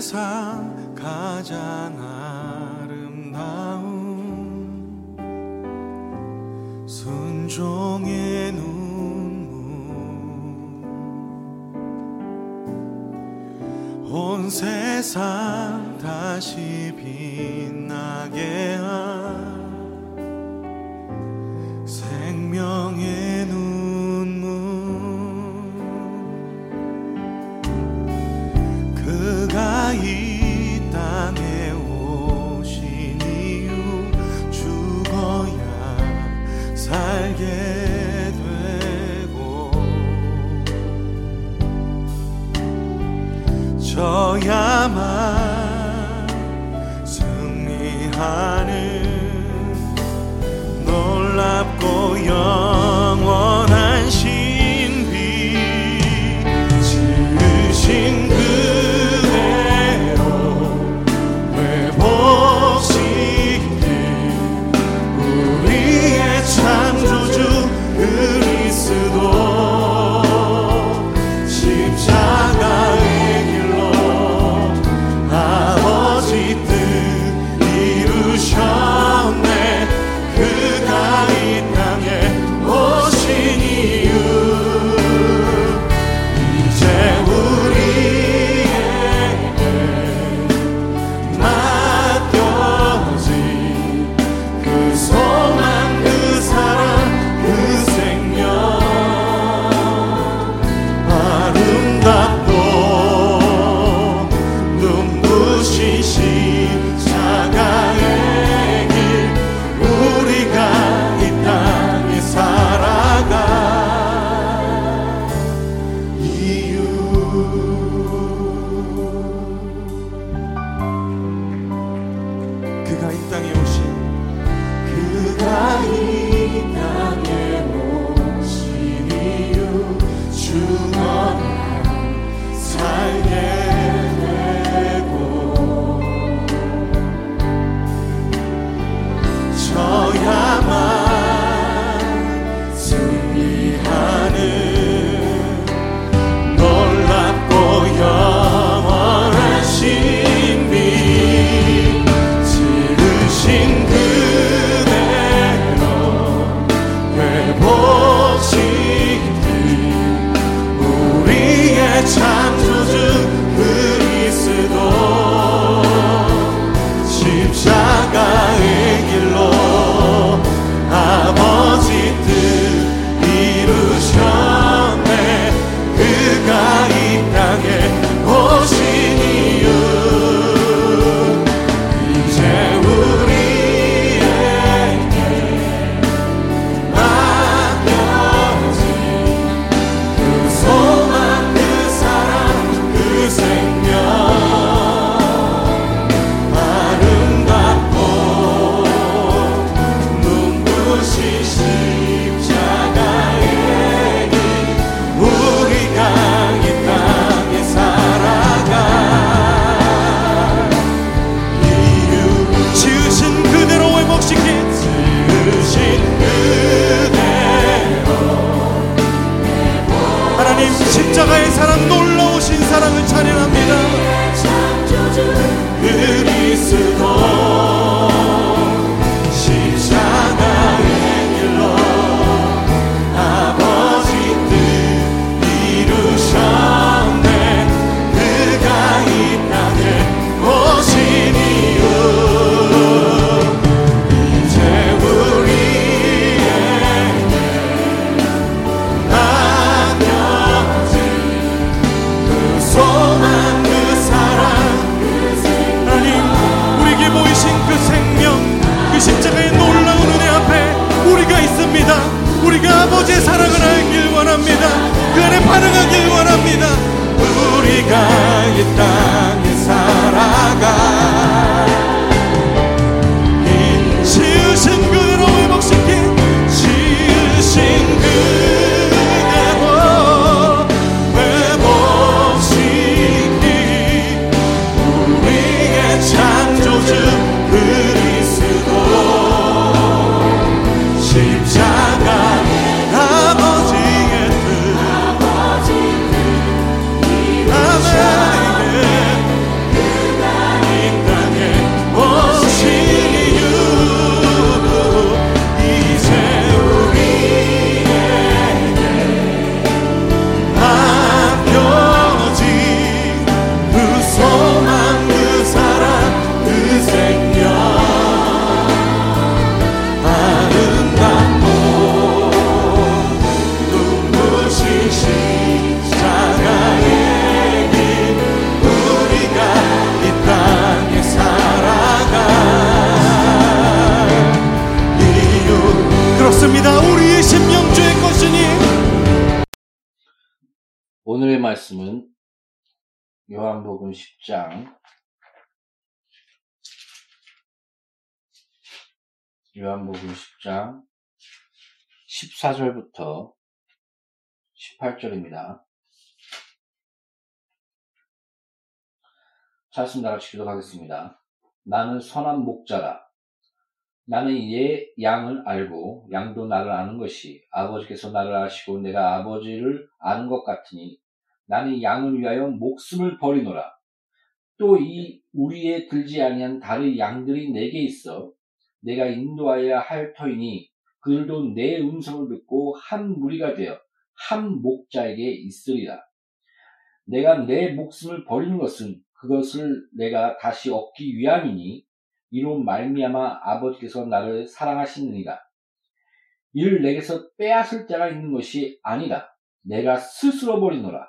세상 가장 요한복음 10장 14절부터 18절입니다. 찾습니다. 같이 기도하겠습니다. 나는 선한 목자라. 나는 얘 양을 알고 양도 나를 아는 것이 아버지께서 나를 아시고 내가 아버지를 아는 것 같으니 나는 양을 위하여 목숨을 버리노라. 또 이 우리에 들지 아니한 다른 양들이 내게 있어 내가 인도하여야 할 터이니 그들도 내 음성을 듣고 한 무리가 되어 한 목자에게 있으리라. 내가 내 목숨을 버리는 것은 그것을 내가 다시 얻기 위함이니 이로 말미암아 아버지께서 나를 사랑하시느니라. 이를 내게서 빼앗을 자가 있는 것이 아니라 내가 스스로 버리노라.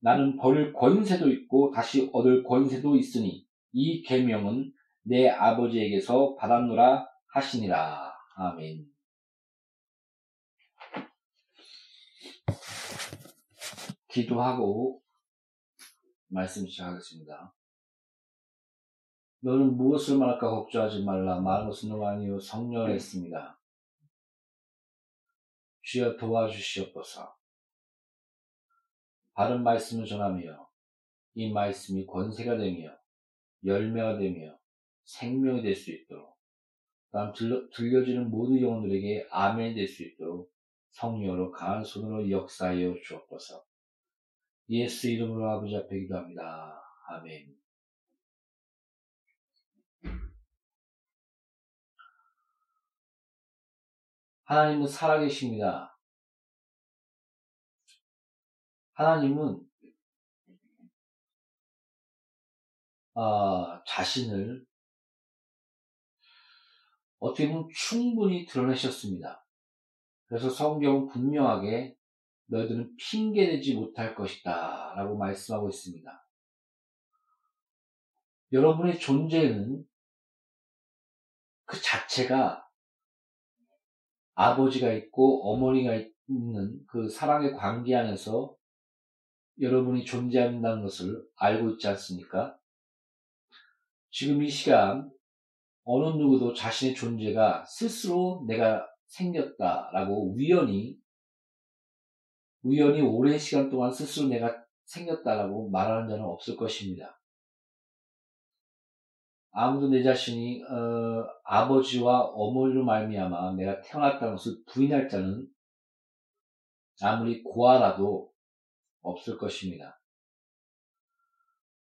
나는 버릴 권세도 있고 다시 얻을 권세도 있으니 이 계명은 내 아버지에게서 받았노라 하시니라. 아멘. 기도하고 말씀 시작하겠습니다. 너는 무엇을 말할까 걱정하지 말라. 말한 것은 아니요 성령을 했습니다. 주여 도와주시옵소서. 바른 말씀을 전하며 이 말씀이 권세가 되며 열매가 되며 생명이 될 수 있도록 다음 들려, 들려지는 모든 영혼들에게 아멘이 될 수 있도록 성령으로 강한 손으로 역사하여 주옵소서. 예수 이름으로 아버지 앞에 기도합니다. 아멘. 하나님은 살아계십니다. 하나님은 어, 자신을 어떻게 보면 충분히 드러내셨습니다. 그래서 성경은 분명하게 너희들은 핑계내지 못할 것이다 라고 말씀하고 있습니다. 여러분의 존재는 그 자체가 아버지가 있고 어머니가 있는 그 사랑의 관계 안에서 여러분이 존재한다는 것을 알고 있지 않습니까? 지금 이 시간 어느 누구도 자신의 존재가 스스로 내가 생겼다라고 우연히 우연히 오랜 시간 동안 스스로 내가 생겼다라고 말하는 자는 없을 것입니다. 아무도 내 자신이 어, 아버지와 어머니로 말미암아 내가 태어났다는 것을 부인할 자는 아무리 고아라도 없을 것입니다.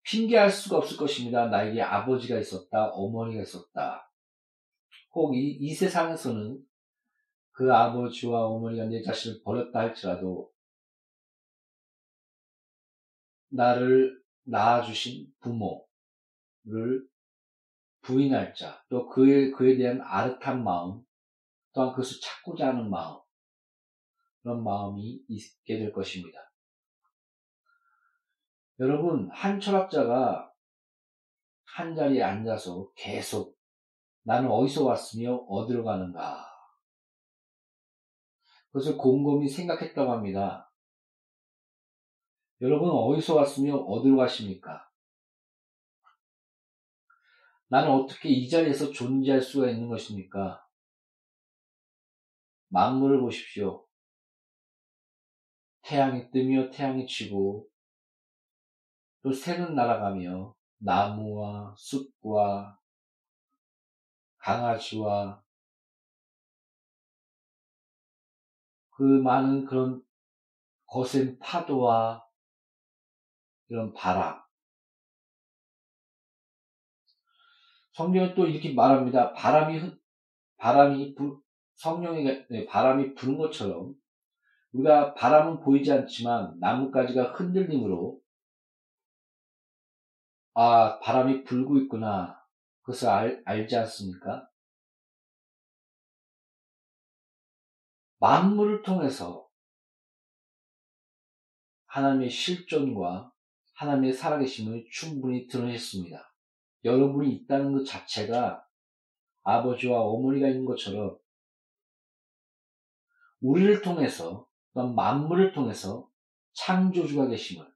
핑계할 수가 없을 것입니다. 나에게 아버지가 있었다, 어머니가 있었다. 혹 이, 이 세상에서는 그 아버지와 어머니가 내 자신을 버렸다 할지라도 나를 낳아주신 부모를 부인할 자, 또 그에, 그에 대한 아릇한 마음, 또한 그것을 찾고자 하는 마음, 그런 마음이 있게 될 것입니다. 여러분, 한 철학자가 한 자리에 앉아서 계속 나는 어디서 왔으며 어디로 가는가. 그것을 곰곰이 생각했다고 합니다. 여러분 어디서 왔으며 어디로 가십니까? 나는 어떻게 이 자리에서 존재할 수가 있는 것입니까? 만물을 보십시오. 태양이 뜨며 태양이 치고 또 새는 날아가며 나무와 숲과 강아지와 그 많은 그런 거센 파도와 이런 바람. 성경은 또 이렇게 말합니다. 바람이, 바람이, 불, 성령이, 네, 바람이 부는 것처럼 우리가 바람은 보이지 않지만 나뭇가지가 흔들림으로 아, 바람이 불고 있구나. 그것을 알, 알지 않습니까? 만물을 통해서 하나님의 실존과 하나님의 살아계심을 충분히 드러내셨습니다. 여러분이 있다는 것 자체가 아버지와 어머니가 있는 것처럼 우리를 통해서 또한 만물을 통해서 창조주가 계심을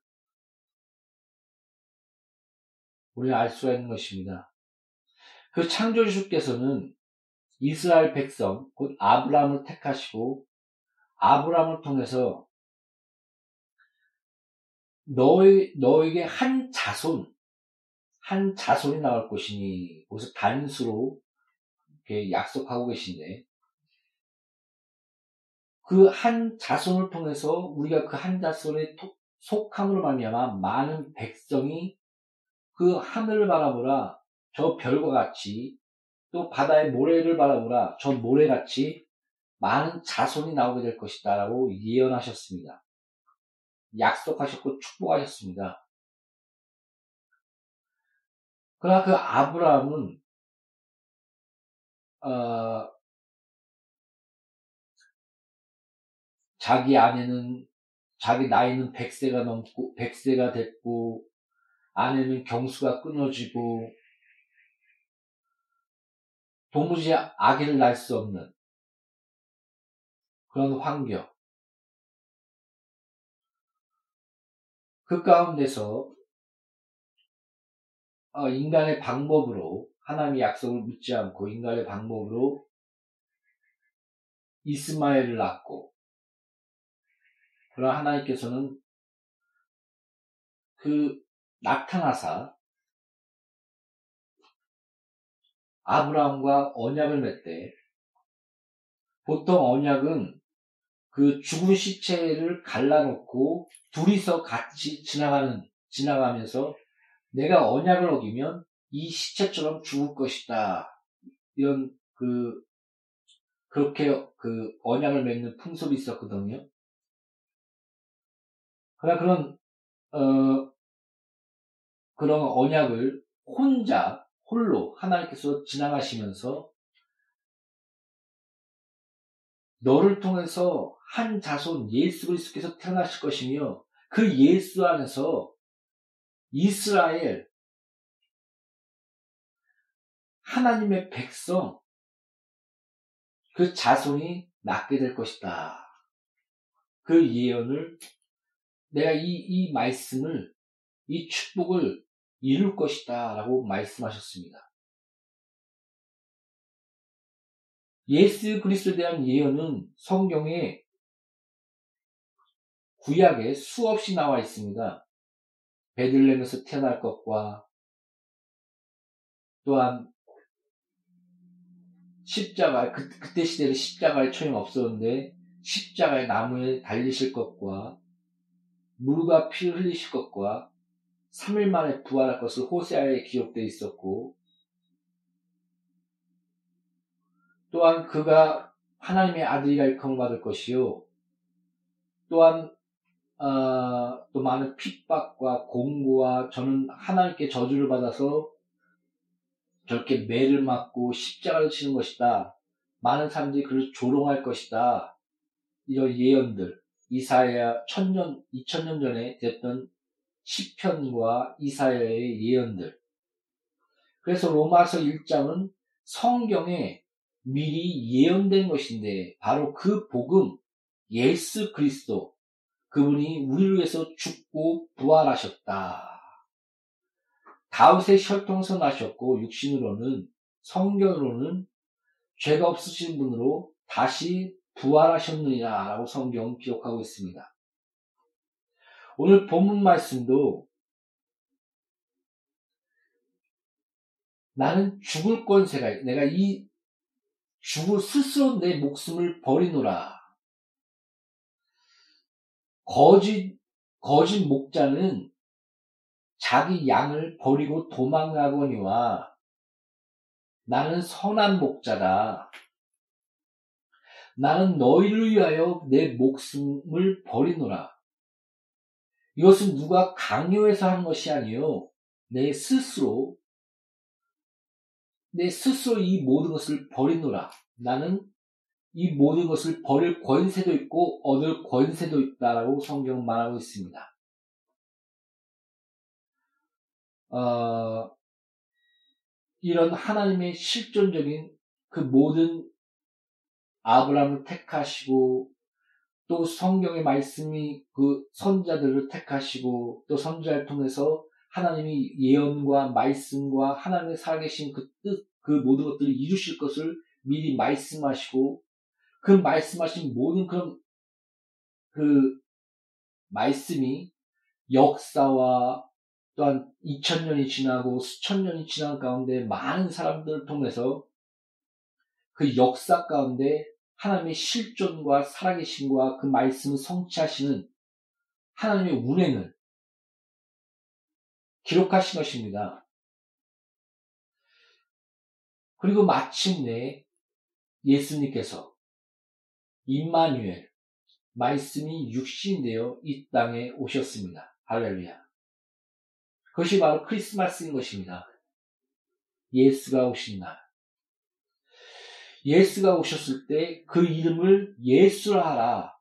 우리는 알 수가 있는 것입니다. 그 창조주께서는 이스라엘 백성, 곧 아브라함을 택하시고 아브라함을 통해서 너희, 너에게 한 자손, 한 자손이 나올 것이니, 거기서 단수로 이렇게 약속하고 계신데, 그 한 자손을 통해서 우리가 그 한 자손의 속함으로 말미암아 많은 백성이 그 하늘을 바라보라 저 별과 같이 또 바다의 모래를 바라보라 저 모래같이 많은 자손이 나오게 될 것이다 라고 예언하셨습니다. 약속하셨고 축복하셨습니다. 그러나 그 아브라함은 어, 자기 아내는 자기 나이는 100세가 넘고 100세가 됐고 아내는 경수가 끊어지고 도무지 아기를 낳을 수 없는 그런 환경. 그 가운데서 어, 인간의 방법으로 하나님의 약속을 묻지 않고 인간의 방법으로 이스마엘을 낳고 그러나 하나님께서는 그 나타나사 아브라함과 언약을 맺되 보통 언약은 그 죽은 시체를 갈라놓고 둘이서 같이 지나가는 지나가면서 내가 언약을 어기면 이 시체처럼 죽을 것이다 이런 그 그렇게 그 언약을 맺는 풍습이 있었거든요. 그러나 그런 어 그런 언약을 혼자 홀로 하나님께서 지나가시면서 너를 통해서 한 자손 예수 그리스도께서 태어나실 것이며 그 예수 안에서 이스라엘 하나님의 백성 그 자손이 낳게 될 것이다. 그 예언을 내가 이, 이 말씀을 이 축복을 이룰 것이다 라고 말씀하셨습니다. 예수 그리스도에 대한 예언은 성경에 구약에 수없이 나와 있습니다. 베들렘에서 태어날 것과 또한 십자가 그, 그때 시대에 십자가의 초임 없었는데 십자가의 나무에 달리실 것과 물과 피를 흘리실 것과 3일 만에 부활할 것을 호세아에 기록되어 있었고 또한 그가 하나님의 아들이라 일컬음 받을 것이요 또한 어, 또 많은 핍박과 공고와 저는 하나님께 저주를 받아서 저렇게 매를 맞고 십자가를 치는 것이다. 많은 사람들이 그를 조롱할 것이다. 이런 예언들 이사야 천년, 이천년 전에 됐던 시편과 이사야의 예언들. 그래서 로마서 1장은 성경에 미리 예언된 것인데 바로 그 복음 예수 그리스도 그분이 우리를 위해서 죽고 부활하셨다. 다윗의 혈통서 나셨고 육신으로는 성경으로는 죄가 없으신 분으로 다시 부활하셨느니라 라고 성경은 기록하고 있습니다. 오늘 본문 말씀도 나는 죽을 권세가 내가 이 죽을 스스로 내 목숨을 버리노라. 거짓 거짓 목자는 자기 양을 버리고 도망가거니와 나는 선한 목자다. 나는 너희를 위하여 내 목숨을 버리노라. 이것은 누가 강요해서 하는 것이 아니요. 내 스스로, 내 스스로 이 모든 것을 버리노라. 나는 이 모든 것을 버릴 권세도 있고 얻을 권세도 있다라고 성경 말하고 있습니다. 어, 이런 하나님의 실존적인 그 모든 아브라함을 택하시고 또 성경의 말씀이 그 선자들을 택하시고 또 선자를 통해서 하나님이 예언과 말씀과 하나님의 살아계신 그 뜻, 그 모든 것들을 이루실 것을 미리 말씀하시고 그 말씀하신 모든 그런 그 말씀이 역사와 또한 2000년이 지나고 수천 년이 지난 가운데 많은 사람들을 통해서 그 역사 가운데 하나님의 실존과 살아계신과 그 말씀을 성취하시는 하나님의 운행을 기록하신 것입니다. 그리고 마침내 예수님께서 임마누엘 말씀이 육신되어 이 땅에 오셨습니다. 할렐루야. 그것이 바로 크리스마스인 것입니다. 예수가 오신 날. 예수가 오셨을 때 그 이름을 예수라 하라.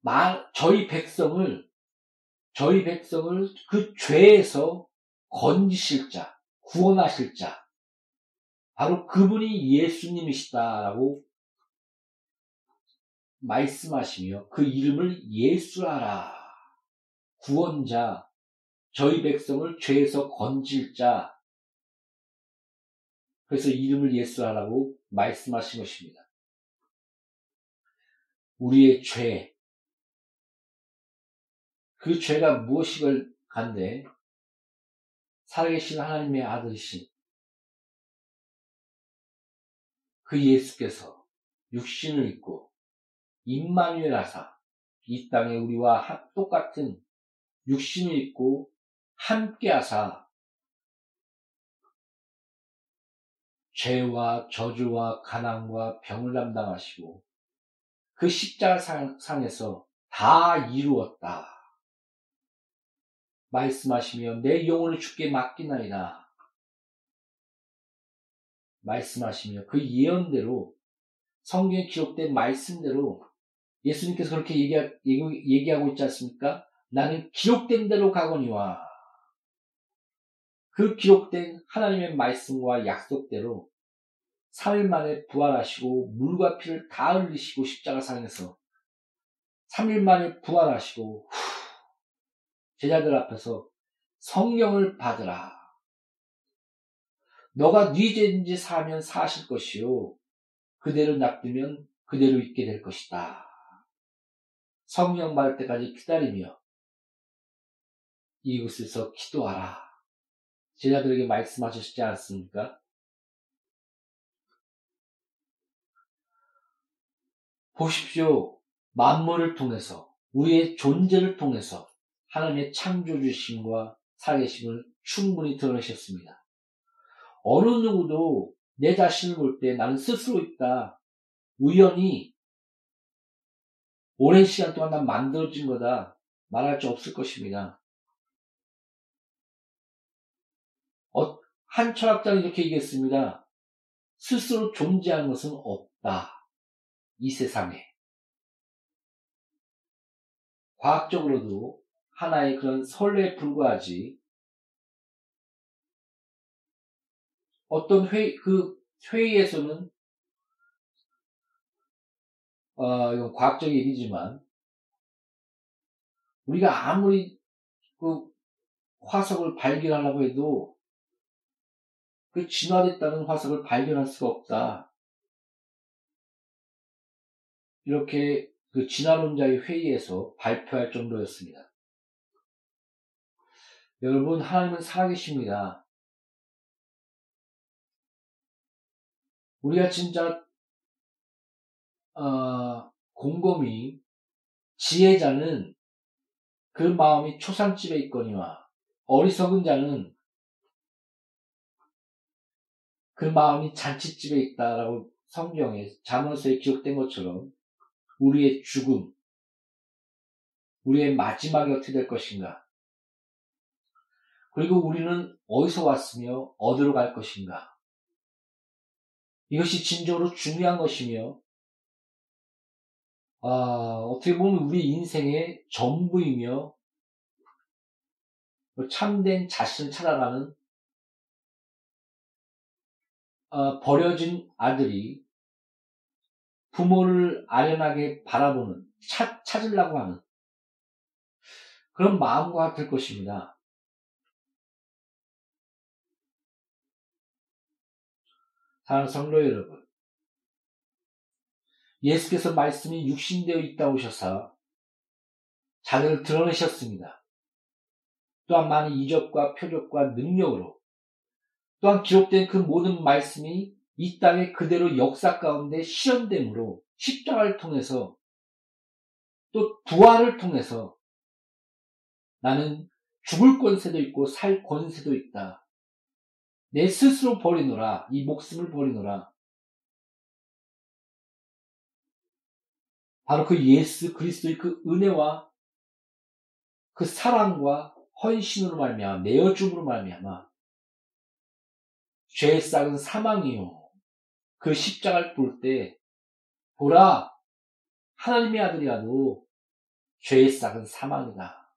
말, 저희 백성을, 저희 백성을 그 죄에서 건지실 자, 구원하실 자, 바로 그분이 예수님이시다라고 말씀하시며 그 이름을 예수하라. 구원자, 저희 백성을 죄에서 건질 자. 그래서 이름을 예수하라고 말씀하신 것입니다. 우리의 죄, 그 죄가 무엇이걸 간데 살아계신 하나님의 아들이신 그 예수께서 육신을 입고 임마누엘 하사 이 땅에 우리와 똑같은 육신을 입고 함께 하사 죄와 저주와 가난과 병을 담당하시고 그 십자가 상에서 다 이루었다. 말씀하시며 내 영혼을 죽게 맡기나이다. 말씀하시며 그 예언대로 성경에 기록된 말씀대로 예수님께서 그렇게 얘기, 하 고 있지 않습니까? 나는 기록된 대로 가거니와 그 기록된 하나님의 말씀과 약속대로 3일 만에 부활하시고 물과 피를 다 흘리시고 십자가 상에서 3일 만에 부활하시고 제자들 앞에서 성령을 받으라. 너가 네 죄인지 사면 사실 것이요. 그대로 놔두면 그대로 있게 될 것이다. 성령 받을 때까지 기다리며 이곳에서 기도하라. 제자들에게 말씀하셨지 않습니까? 보십시오. 만물을 통해서, 우리의 존재를 통해서 하나님의 창조주심과 살아계심을 충분히 드러내셨습니다. 어느 누구도 내 자신을 볼 때 나는 스스로 있다. 우연히 오랜 시간 동안 난 만들어진 거다. 말할 수 없을 것입니다. 한 철학자는 이렇게 얘기했습니다. 스스로 존재하는 것은 없다. 이 세상에. 과학적으로도 하나의 그런 설레에 불과하지. 어떤 회의, 그 회의에서는, 어, 이건 과학적 얘기지만, 우리가 아무리 그 화석을 발견하려고 해도 그 진화됐다는 화석을 발견할 수가 없다. 이렇게 그 진화론자의 회의에서 발표할 정도였습니다. 여러분, 하나님은 살아계십니다. 우리가 진짜, 어, 곰곰이 지혜자는 그 마음이 초상집에 있거니와 어리석은 자는 그 마음이 잔치집에 있다라고 성경에 자문서에 기록된 것처럼 우리의 죽음, 우리의 마지막이 어떻게 될 것인가? 그리고 우리는 어디서 왔으며 어디로 갈 것인가? 이것이 진정으로 중요한 것이며, 아, 어떻게 보면 우리 인생의 전부이며, 참된 자신을 찾아가는 어, 버려진 아들이 부모를 아련하게 바라보는, 찾, 찾으려고 하는 그런 마음과 같을 것입니다. 사랑하는 성도 여러분, 예수께서 말씀이 육신되어 있다 오셔서 자기를 드러내셨습니다. 또한 많은 이적과 표적과 능력으로 또한 기록된 그 모든 말씀이 이 땅에 그대로 역사 가운데 실현됨으로 십자가를 통해서 또 부활을 통해서 나는 죽을 권세도 있고 살 권세도 있다. 내 스스로 버리노라. 이 목숨을 버리노라. 바로 그 예수 그리스도의 그 은혜와 그 사랑과 헌신으로 말미암아 내어줌으로 말미암아 죄의 싹은 사망이요. 그 십자가를 볼 때 보라 하나님의 아들이라도 죄의 싹은 사망이다.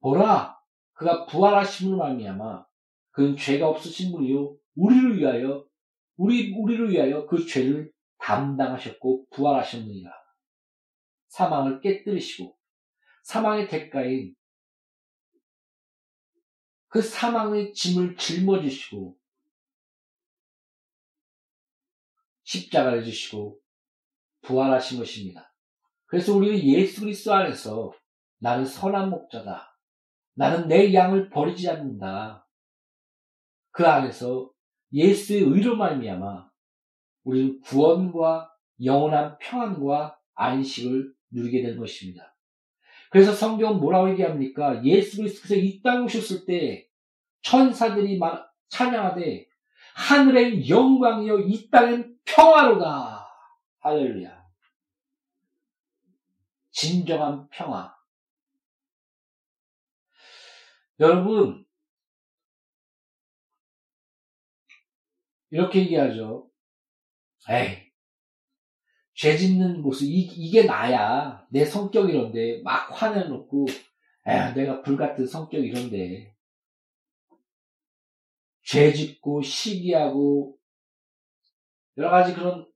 보라 그가 부활하심으로 말미암아 그는 죄가 없으신 분이요 우리를 위하여 우리 우리를 위하여 그 죄를 담당하셨고 부활하셨느니라. 사망을 깨뜨리시고 사망의 대가인 그 사망의 짐을 짊어지시고 십자가를 지시고 부활하신 것입니다. 그래서 우리는 예수 그리스도 안에서 나는 선한 목자다. 나는 내 양을 버리지 않는다. 그 안에서 예수의 의로 말미암아 우리는 구원과 영원한 평안과 안식을 누리게 된 것입니다. 그래서 성경은 뭐라고 얘기합니까? 예수 그리스도께서 이 땅에 오셨을 때 천사들이 찬양하되 하늘의 영광이여 이 땅엔 평화로다. 할렐루야. 진정한 평화. 여러분, 이렇게 얘기하죠. 에이, 죄 짓는 모습, 이, 게 나야. 내 성격 이런데, 막 화내놓고, 에휴, 내가 불같은 성격 이런데. 죄 짓고, 시기하고, 여러 가지 그런,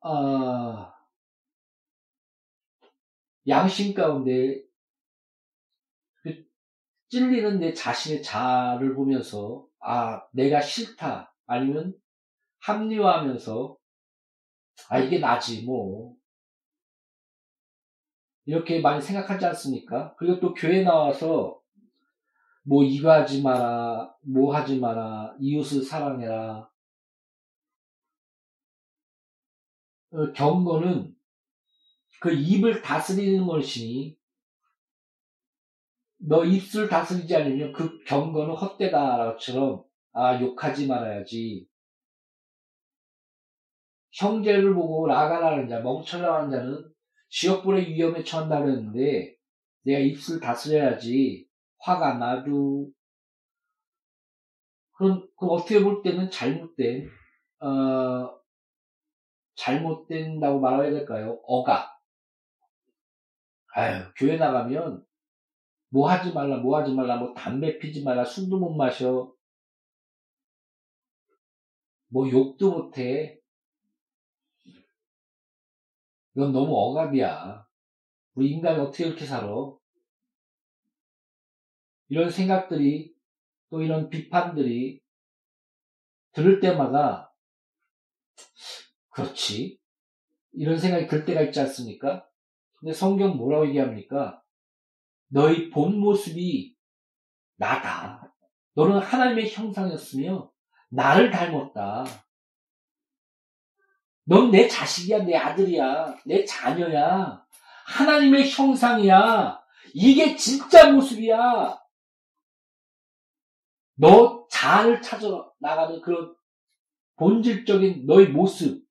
어, 양심 가운데, 그 찔리는 내 자신의 자를 보면서, 아, 내가 싫다. 아니면 합리화하면서 아 이게 나지 뭐 이렇게 많이 생각하지 않습니까? 그리고 또 교회 나와서 뭐 이거 하지 마라, 뭐 하지 마라, 이웃을 사랑해라. 어, 경고는 그 입을 다스리는 것이니 너 입술 다스리지 않으면 그 경고는 헛되다라고처럼 아 욕하지 말아야지 형제를 보고 나가라는 자, 멍청하는 자는 지역불의 위험에 처한다고 했는데 내가 입술 다스려야지 화가 나도 그럼, 그럼 어떻게 볼 때는 잘못된 어, 잘못된다고 말해야 될까요? 억압. 아유, 교회 나가면 뭐 하지 말라, 뭐 하지 말라, 뭐 담배 피지 말라, 술도 못 마셔, 뭐 욕도 못 해. 이건 너무 억압이야. 우리 인간이 어떻게 이렇게 살아? 이런 생각들이 또 이런 비판들이 들을 때마다 그렇지. 이런 생각이 들 때가 있지 않습니까? 근데 성경 뭐라고 얘기합니까? 너희 본 모습이 나다. 너는 하나님의 형상이었으며 나를 닮았다. 넌 내 자식이야, 내 아들이야, 내 자녀야. 하나님의 형상이야. 이게 진짜 모습이야. 너 자아를 찾아 나가는 그런 본질적인 너의 모습.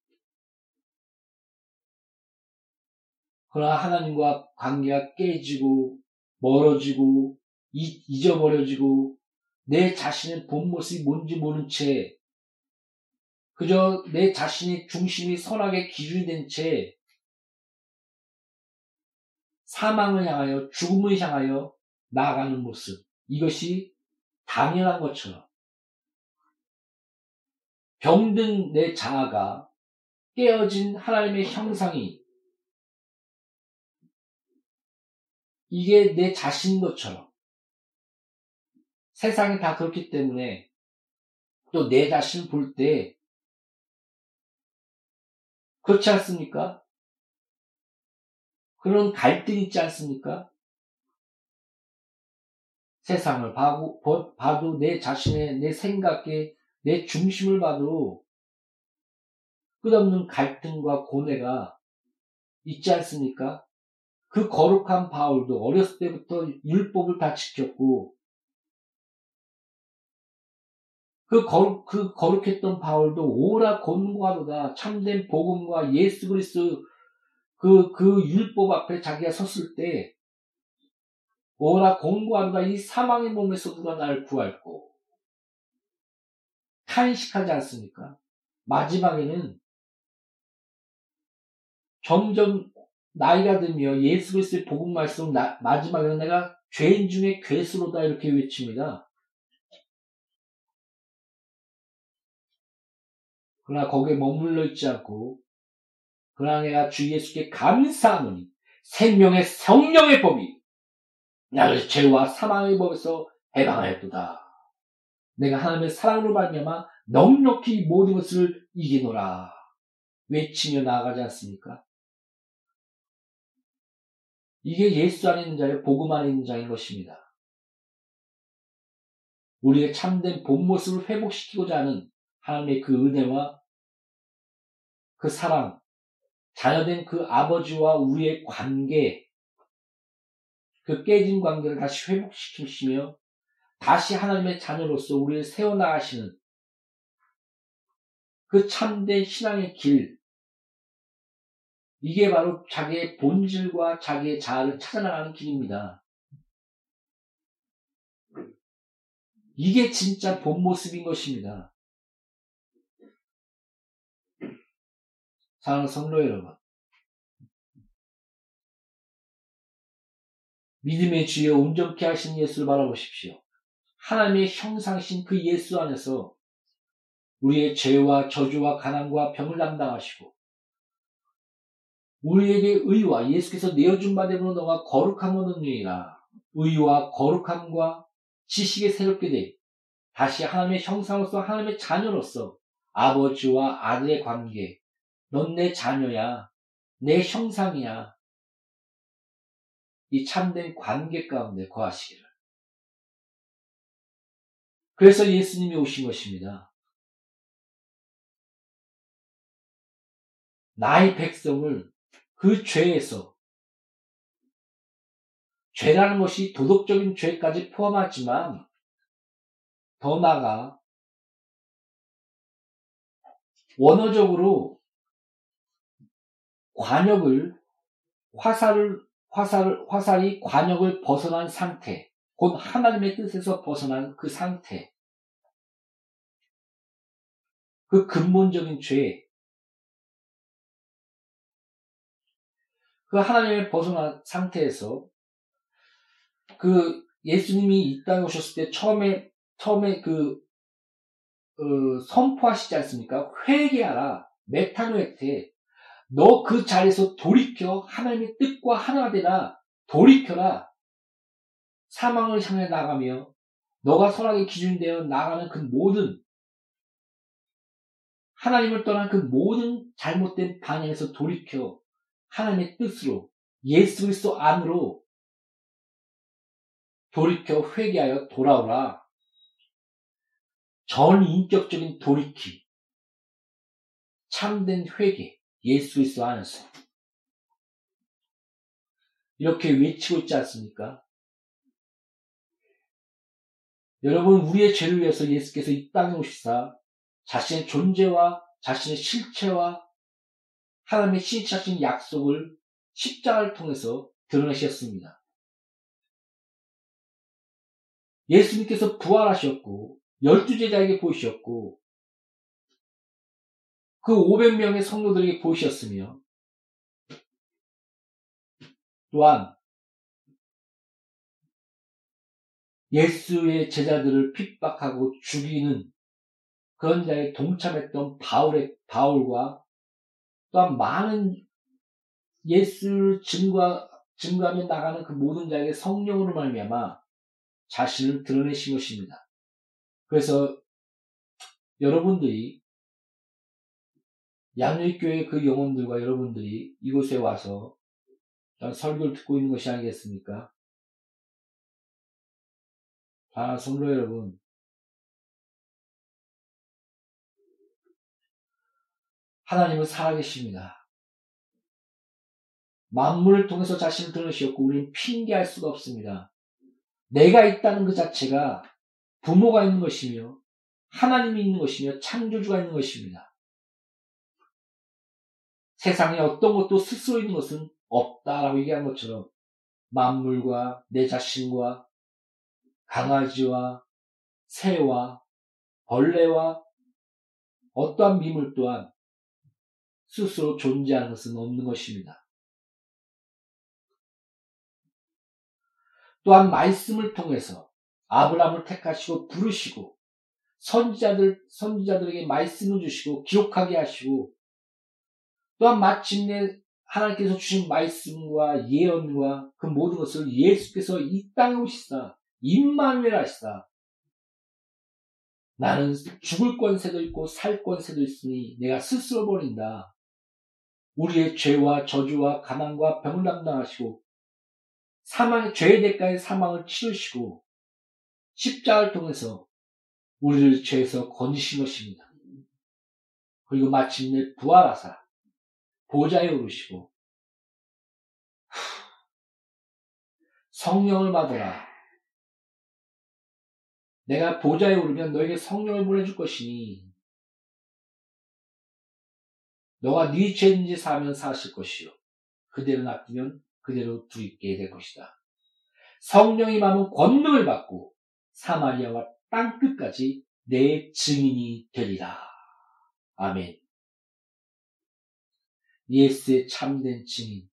그러나 하나님과 관계가 깨지고, 멀어지고, 잊어버려지고, 내 자신의 본 모습이 뭔지 모른 채 그저 내 자신이 중심이 선하게 기준이 된 채 사망을 향하여 죽음을 향하여 나아가는 모습. 이것이 당연한 것처럼 병든 내 자아가 깨어진 하나님의 형상이 이게 내 자신인 것처럼 세상이 다 그렇기 때문에 또 내 자신을 볼때 그렇지 않습니까? 그런 갈등이 있지 않습니까? 세상을 봐도, 봐도 내 자신의 내 생각에 내 중심을 봐도 끝없는 갈등과 고뇌가 있지 않습니까? 그 거룩한 바울도 어렸을 때부터 율법을 다 지켰고 그, 거룩, 그 거룩했던 바울도 오라 권고하도다 참된 복음과 예수 그리스도 그, 그 율법 앞에 자기가 섰을 때 오라 공고하도다 이 사망의 몸에서 누가 나를 구할고 탄식하지 않습니까? 마지막에는 점점 나이가 들며 예수 그리스도의 복음 말씀 마지막에는 내가 죄인 중에 괴수로다 이렇게 외칩니다. 그러나 거기에 머물러 있지 않고 그러나 내가 주 예수께 감사하노니 생명의 성령의 법이 나를 죄와 사망의 법에서 해방하였도다. 내가 하나님의 사랑으로 말미암아 넉넉히 모든 것을 이기노라 외치며 나아가지 않습니까? 이게 예수 안에 있는 자의 복음 안에 있는 자인 것입니다. 우리의 참된 본 모습을 회복시키고자 하는 하나님의 그 은혜와 그 사랑, 자녀된 그 아버지와 우리의 관계, 그 깨진 관계를 다시 회복시키시며 다시 하나님의 자녀로서 우리를 세워나가시는 그 참된 신앙의 길, 이게 바로 자기의 본질과 자기의 자아를 찾아나가는 길입니다. 이게 진짜 본 모습인 것입니다. 사랑하는 성도 여러분. 믿음의 주여 온전케 하신 예수를 바라보십시오. 하나님의 형상신 그 예수 안에서 우리의 죄와 저주와 가난과 병을 담당하시고 우리에게 의와 예수께서 내어준 바대로 너가 거룩함 얻느니라 의와 거룩함과 지식에 새롭게 돼 다시 하나님의 형상으로서 하나님의 자녀로서 아버지와 아들의 관계 넌 내 자녀야 내 형상이야 이 참된 관계 가운데 거하시기를 그래서 예수님이 오신 것입니다. 나의 백성을 그 죄에서 죄라는 것이 도덕적인 죄까지 포함하지만 더 나아가 원어적으로 관역을 화살을 화살 화살이 관역을 벗어난 상태 곧 하나님의 뜻에서 벗어난 그 상태 그 근본적인 죄, 그 하나님의 벗어난 상태에서 그 예수님이 이 땅에 오셨을 때 처음에 처음에 그 어, 선포하시지 않습니까? 회개하라, 메타노에테. 너 그 자리에서 돌이켜 하나님의 뜻과 하나가 되라. 돌이켜라. 사망을 향해 나가며 너가 선악의 기준이 되어 나가는 그 모든 하나님을 떠난 그 모든 잘못된 방향에서 돌이켜 하나님의 뜻으로 예수 그리스도 안으로 돌이켜 회개하여 돌아오라. 전인격적인 돌이킴, 참된 회개, 예수 그리스도 안에서 이렇게 외치고 있지 않습니까? 여러분 우리의 죄를 위해서 예수께서 이 땅에 오시사 자신의 존재와 자신의 실체와 하나님의 신실하신 약속을 십자가를 통해서 드러내셨습니다. 예수님께서 부활하셨고 열두 제자에게 보이셨고 그 500명의 성도들에게 보이셨으며 또한 예수의 제자들을 핍박하고 죽이는 그런 자에 동참했던 바울의, 바울과 또한 많은 예수를 증거 증거하며 나가는 그 모든 자에게 성령으로 말미암아 자신을 드러내신 것입니다. 그래서 여러분들이 양육교회 그 영혼들과 여러분들이 이곳에 와서 설교를 듣고 있는 것이 아니겠습니까? 아, 성도 여러분. 하나님은 살아계십니다. 만물을 통해서 자신을 드러내셨고 우리는 핑계할 수가 없습니다. 내가 있다는 그 자체가 부모가 있는 것이며 하나님이 있는 것이며 창조주가 있는 것입니다. 세상에 어떤 것도 스스로 있는 것은 없다라고 얘기한 것처럼 만물과 내 자신과 강아지와 새와 벌레와 어떠한 미물 또한 스스로 존재하는 것은 없는 것입니다. 또한 말씀을 통해서 아브라함을 택하시고 부르시고 선지자들 선지자들에게 말씀을 주시고 기록하게 하시고 또한 마침내 하나님께서 주신 말씀과 예언과 그 모든 것을 예수께서 이 땅에 오시사 임마누엘 하시사 나는 죽을 권세도 있고 살 권세도 있으니 내가 스스로 버린다. 우리의 죄와 저주와 가난과 병을 담당하시고 사망, 죄의 대가의 사망을 치르시고 십자가를 통해서 우리를 죄에서 건지신 것입니다. 그리고 마침내 부활하사 보좌에 오르시고 성령을 받아라. 내가 보좌에 오르면 너에게 성령을 보내줄 것이니 너가 네 죄인지 사면 사실 것이요. 그대로 놔두면 그대로 두입게 될 것이다. 성령이 마음은 권능을 받고 사마리아와 땅끝까지 내 증인이 되리라. 아멘. 예수의 참된 증인,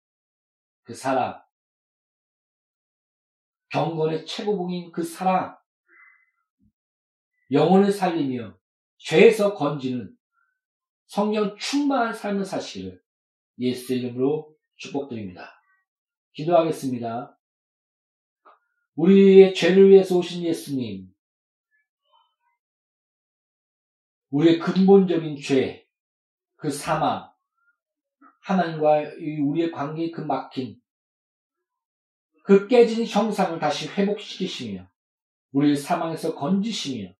그 사랑, 경건의 최고봉인 그 사랑, 영혼을 살리며 죄에서 건지는 성령 충만한 삶을 사실을 예수의 이름으로 축복드립니다. 기도하겠습니다. 우리의 죄를 위해서 오신 예수님, 우리의 근본적인 죄, 그 사망, 하나님과 우리의 관계의 그 막힌, 그 깨진 형상을 다시 회복시키시며, 우리를 사망에서 건지시며,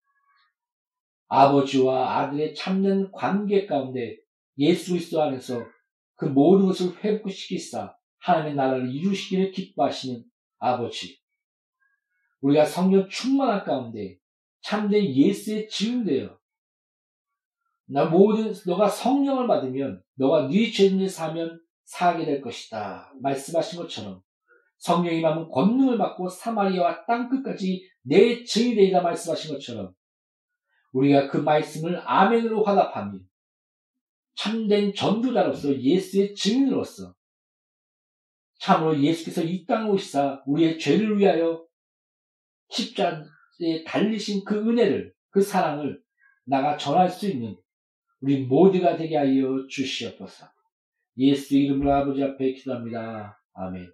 아버지와 아들의 참된 관계 가운데 예수 그리스도 안에서 그 모든 것을 회복시키사 하나님의 나라를 이루시기를 기뻐하시는 아버지. 우리가 성령 충만한 가운데 참된 예수의 지음되어 나 모든 너가 성령을 받으면 너가 네 죄를 사면 사하게 될 것이다. 말씀하신 것처럼 성령이 마음 권능을 받고 사마리아와 땅 끝까지 내 증이 되리라 말씀하신 것처럼 우리가 그 말씀을 아멘으로 화답하며 참된 전도자로서 예수의 증인으로서 참으로 예수께서 이 땅에 오시사 우리의 죄를 위하여 십자가에 달리신 그 은혜를 그 사랑을 나가 전할 수 있는 우리 모두가 되게 하여 주시옵소서. 예수 이름으로 아버지 앞에 기도합니다. 아멘.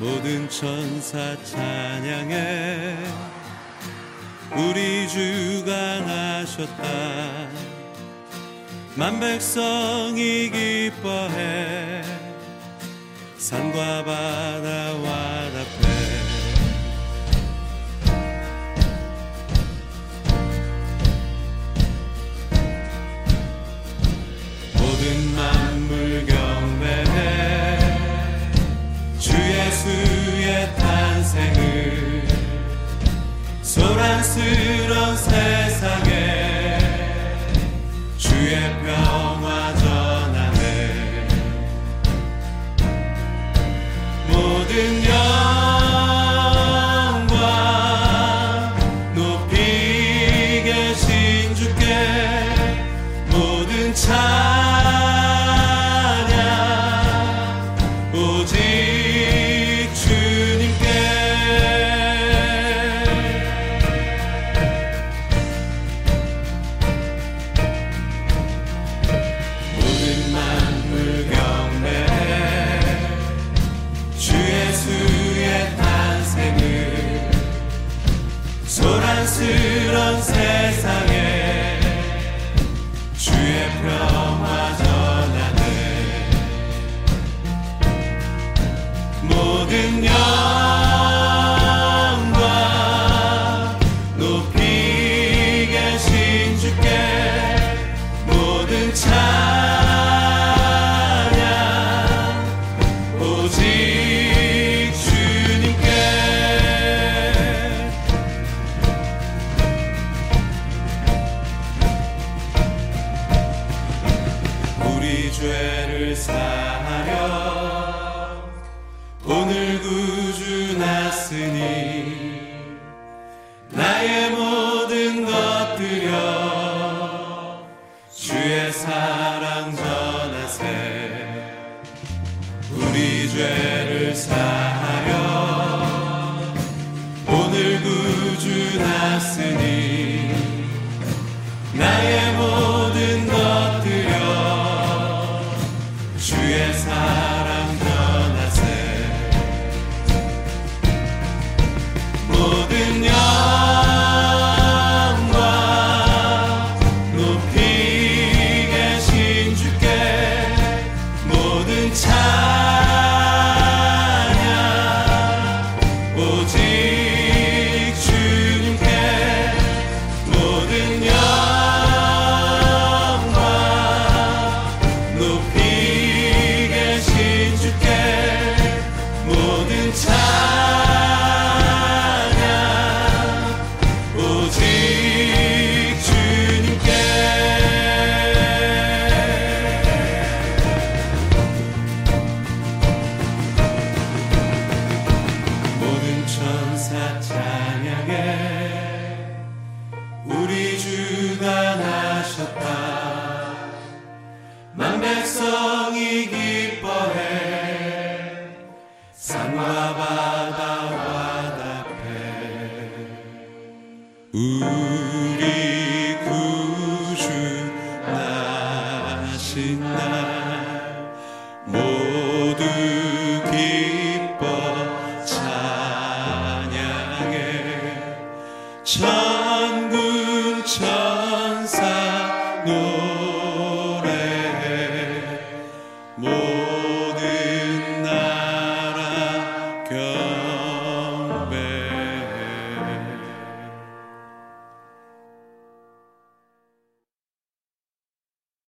모든 천사 찬양해 우리 주가 나셨다. 만 백성이 기뻐해 산과 바다와 모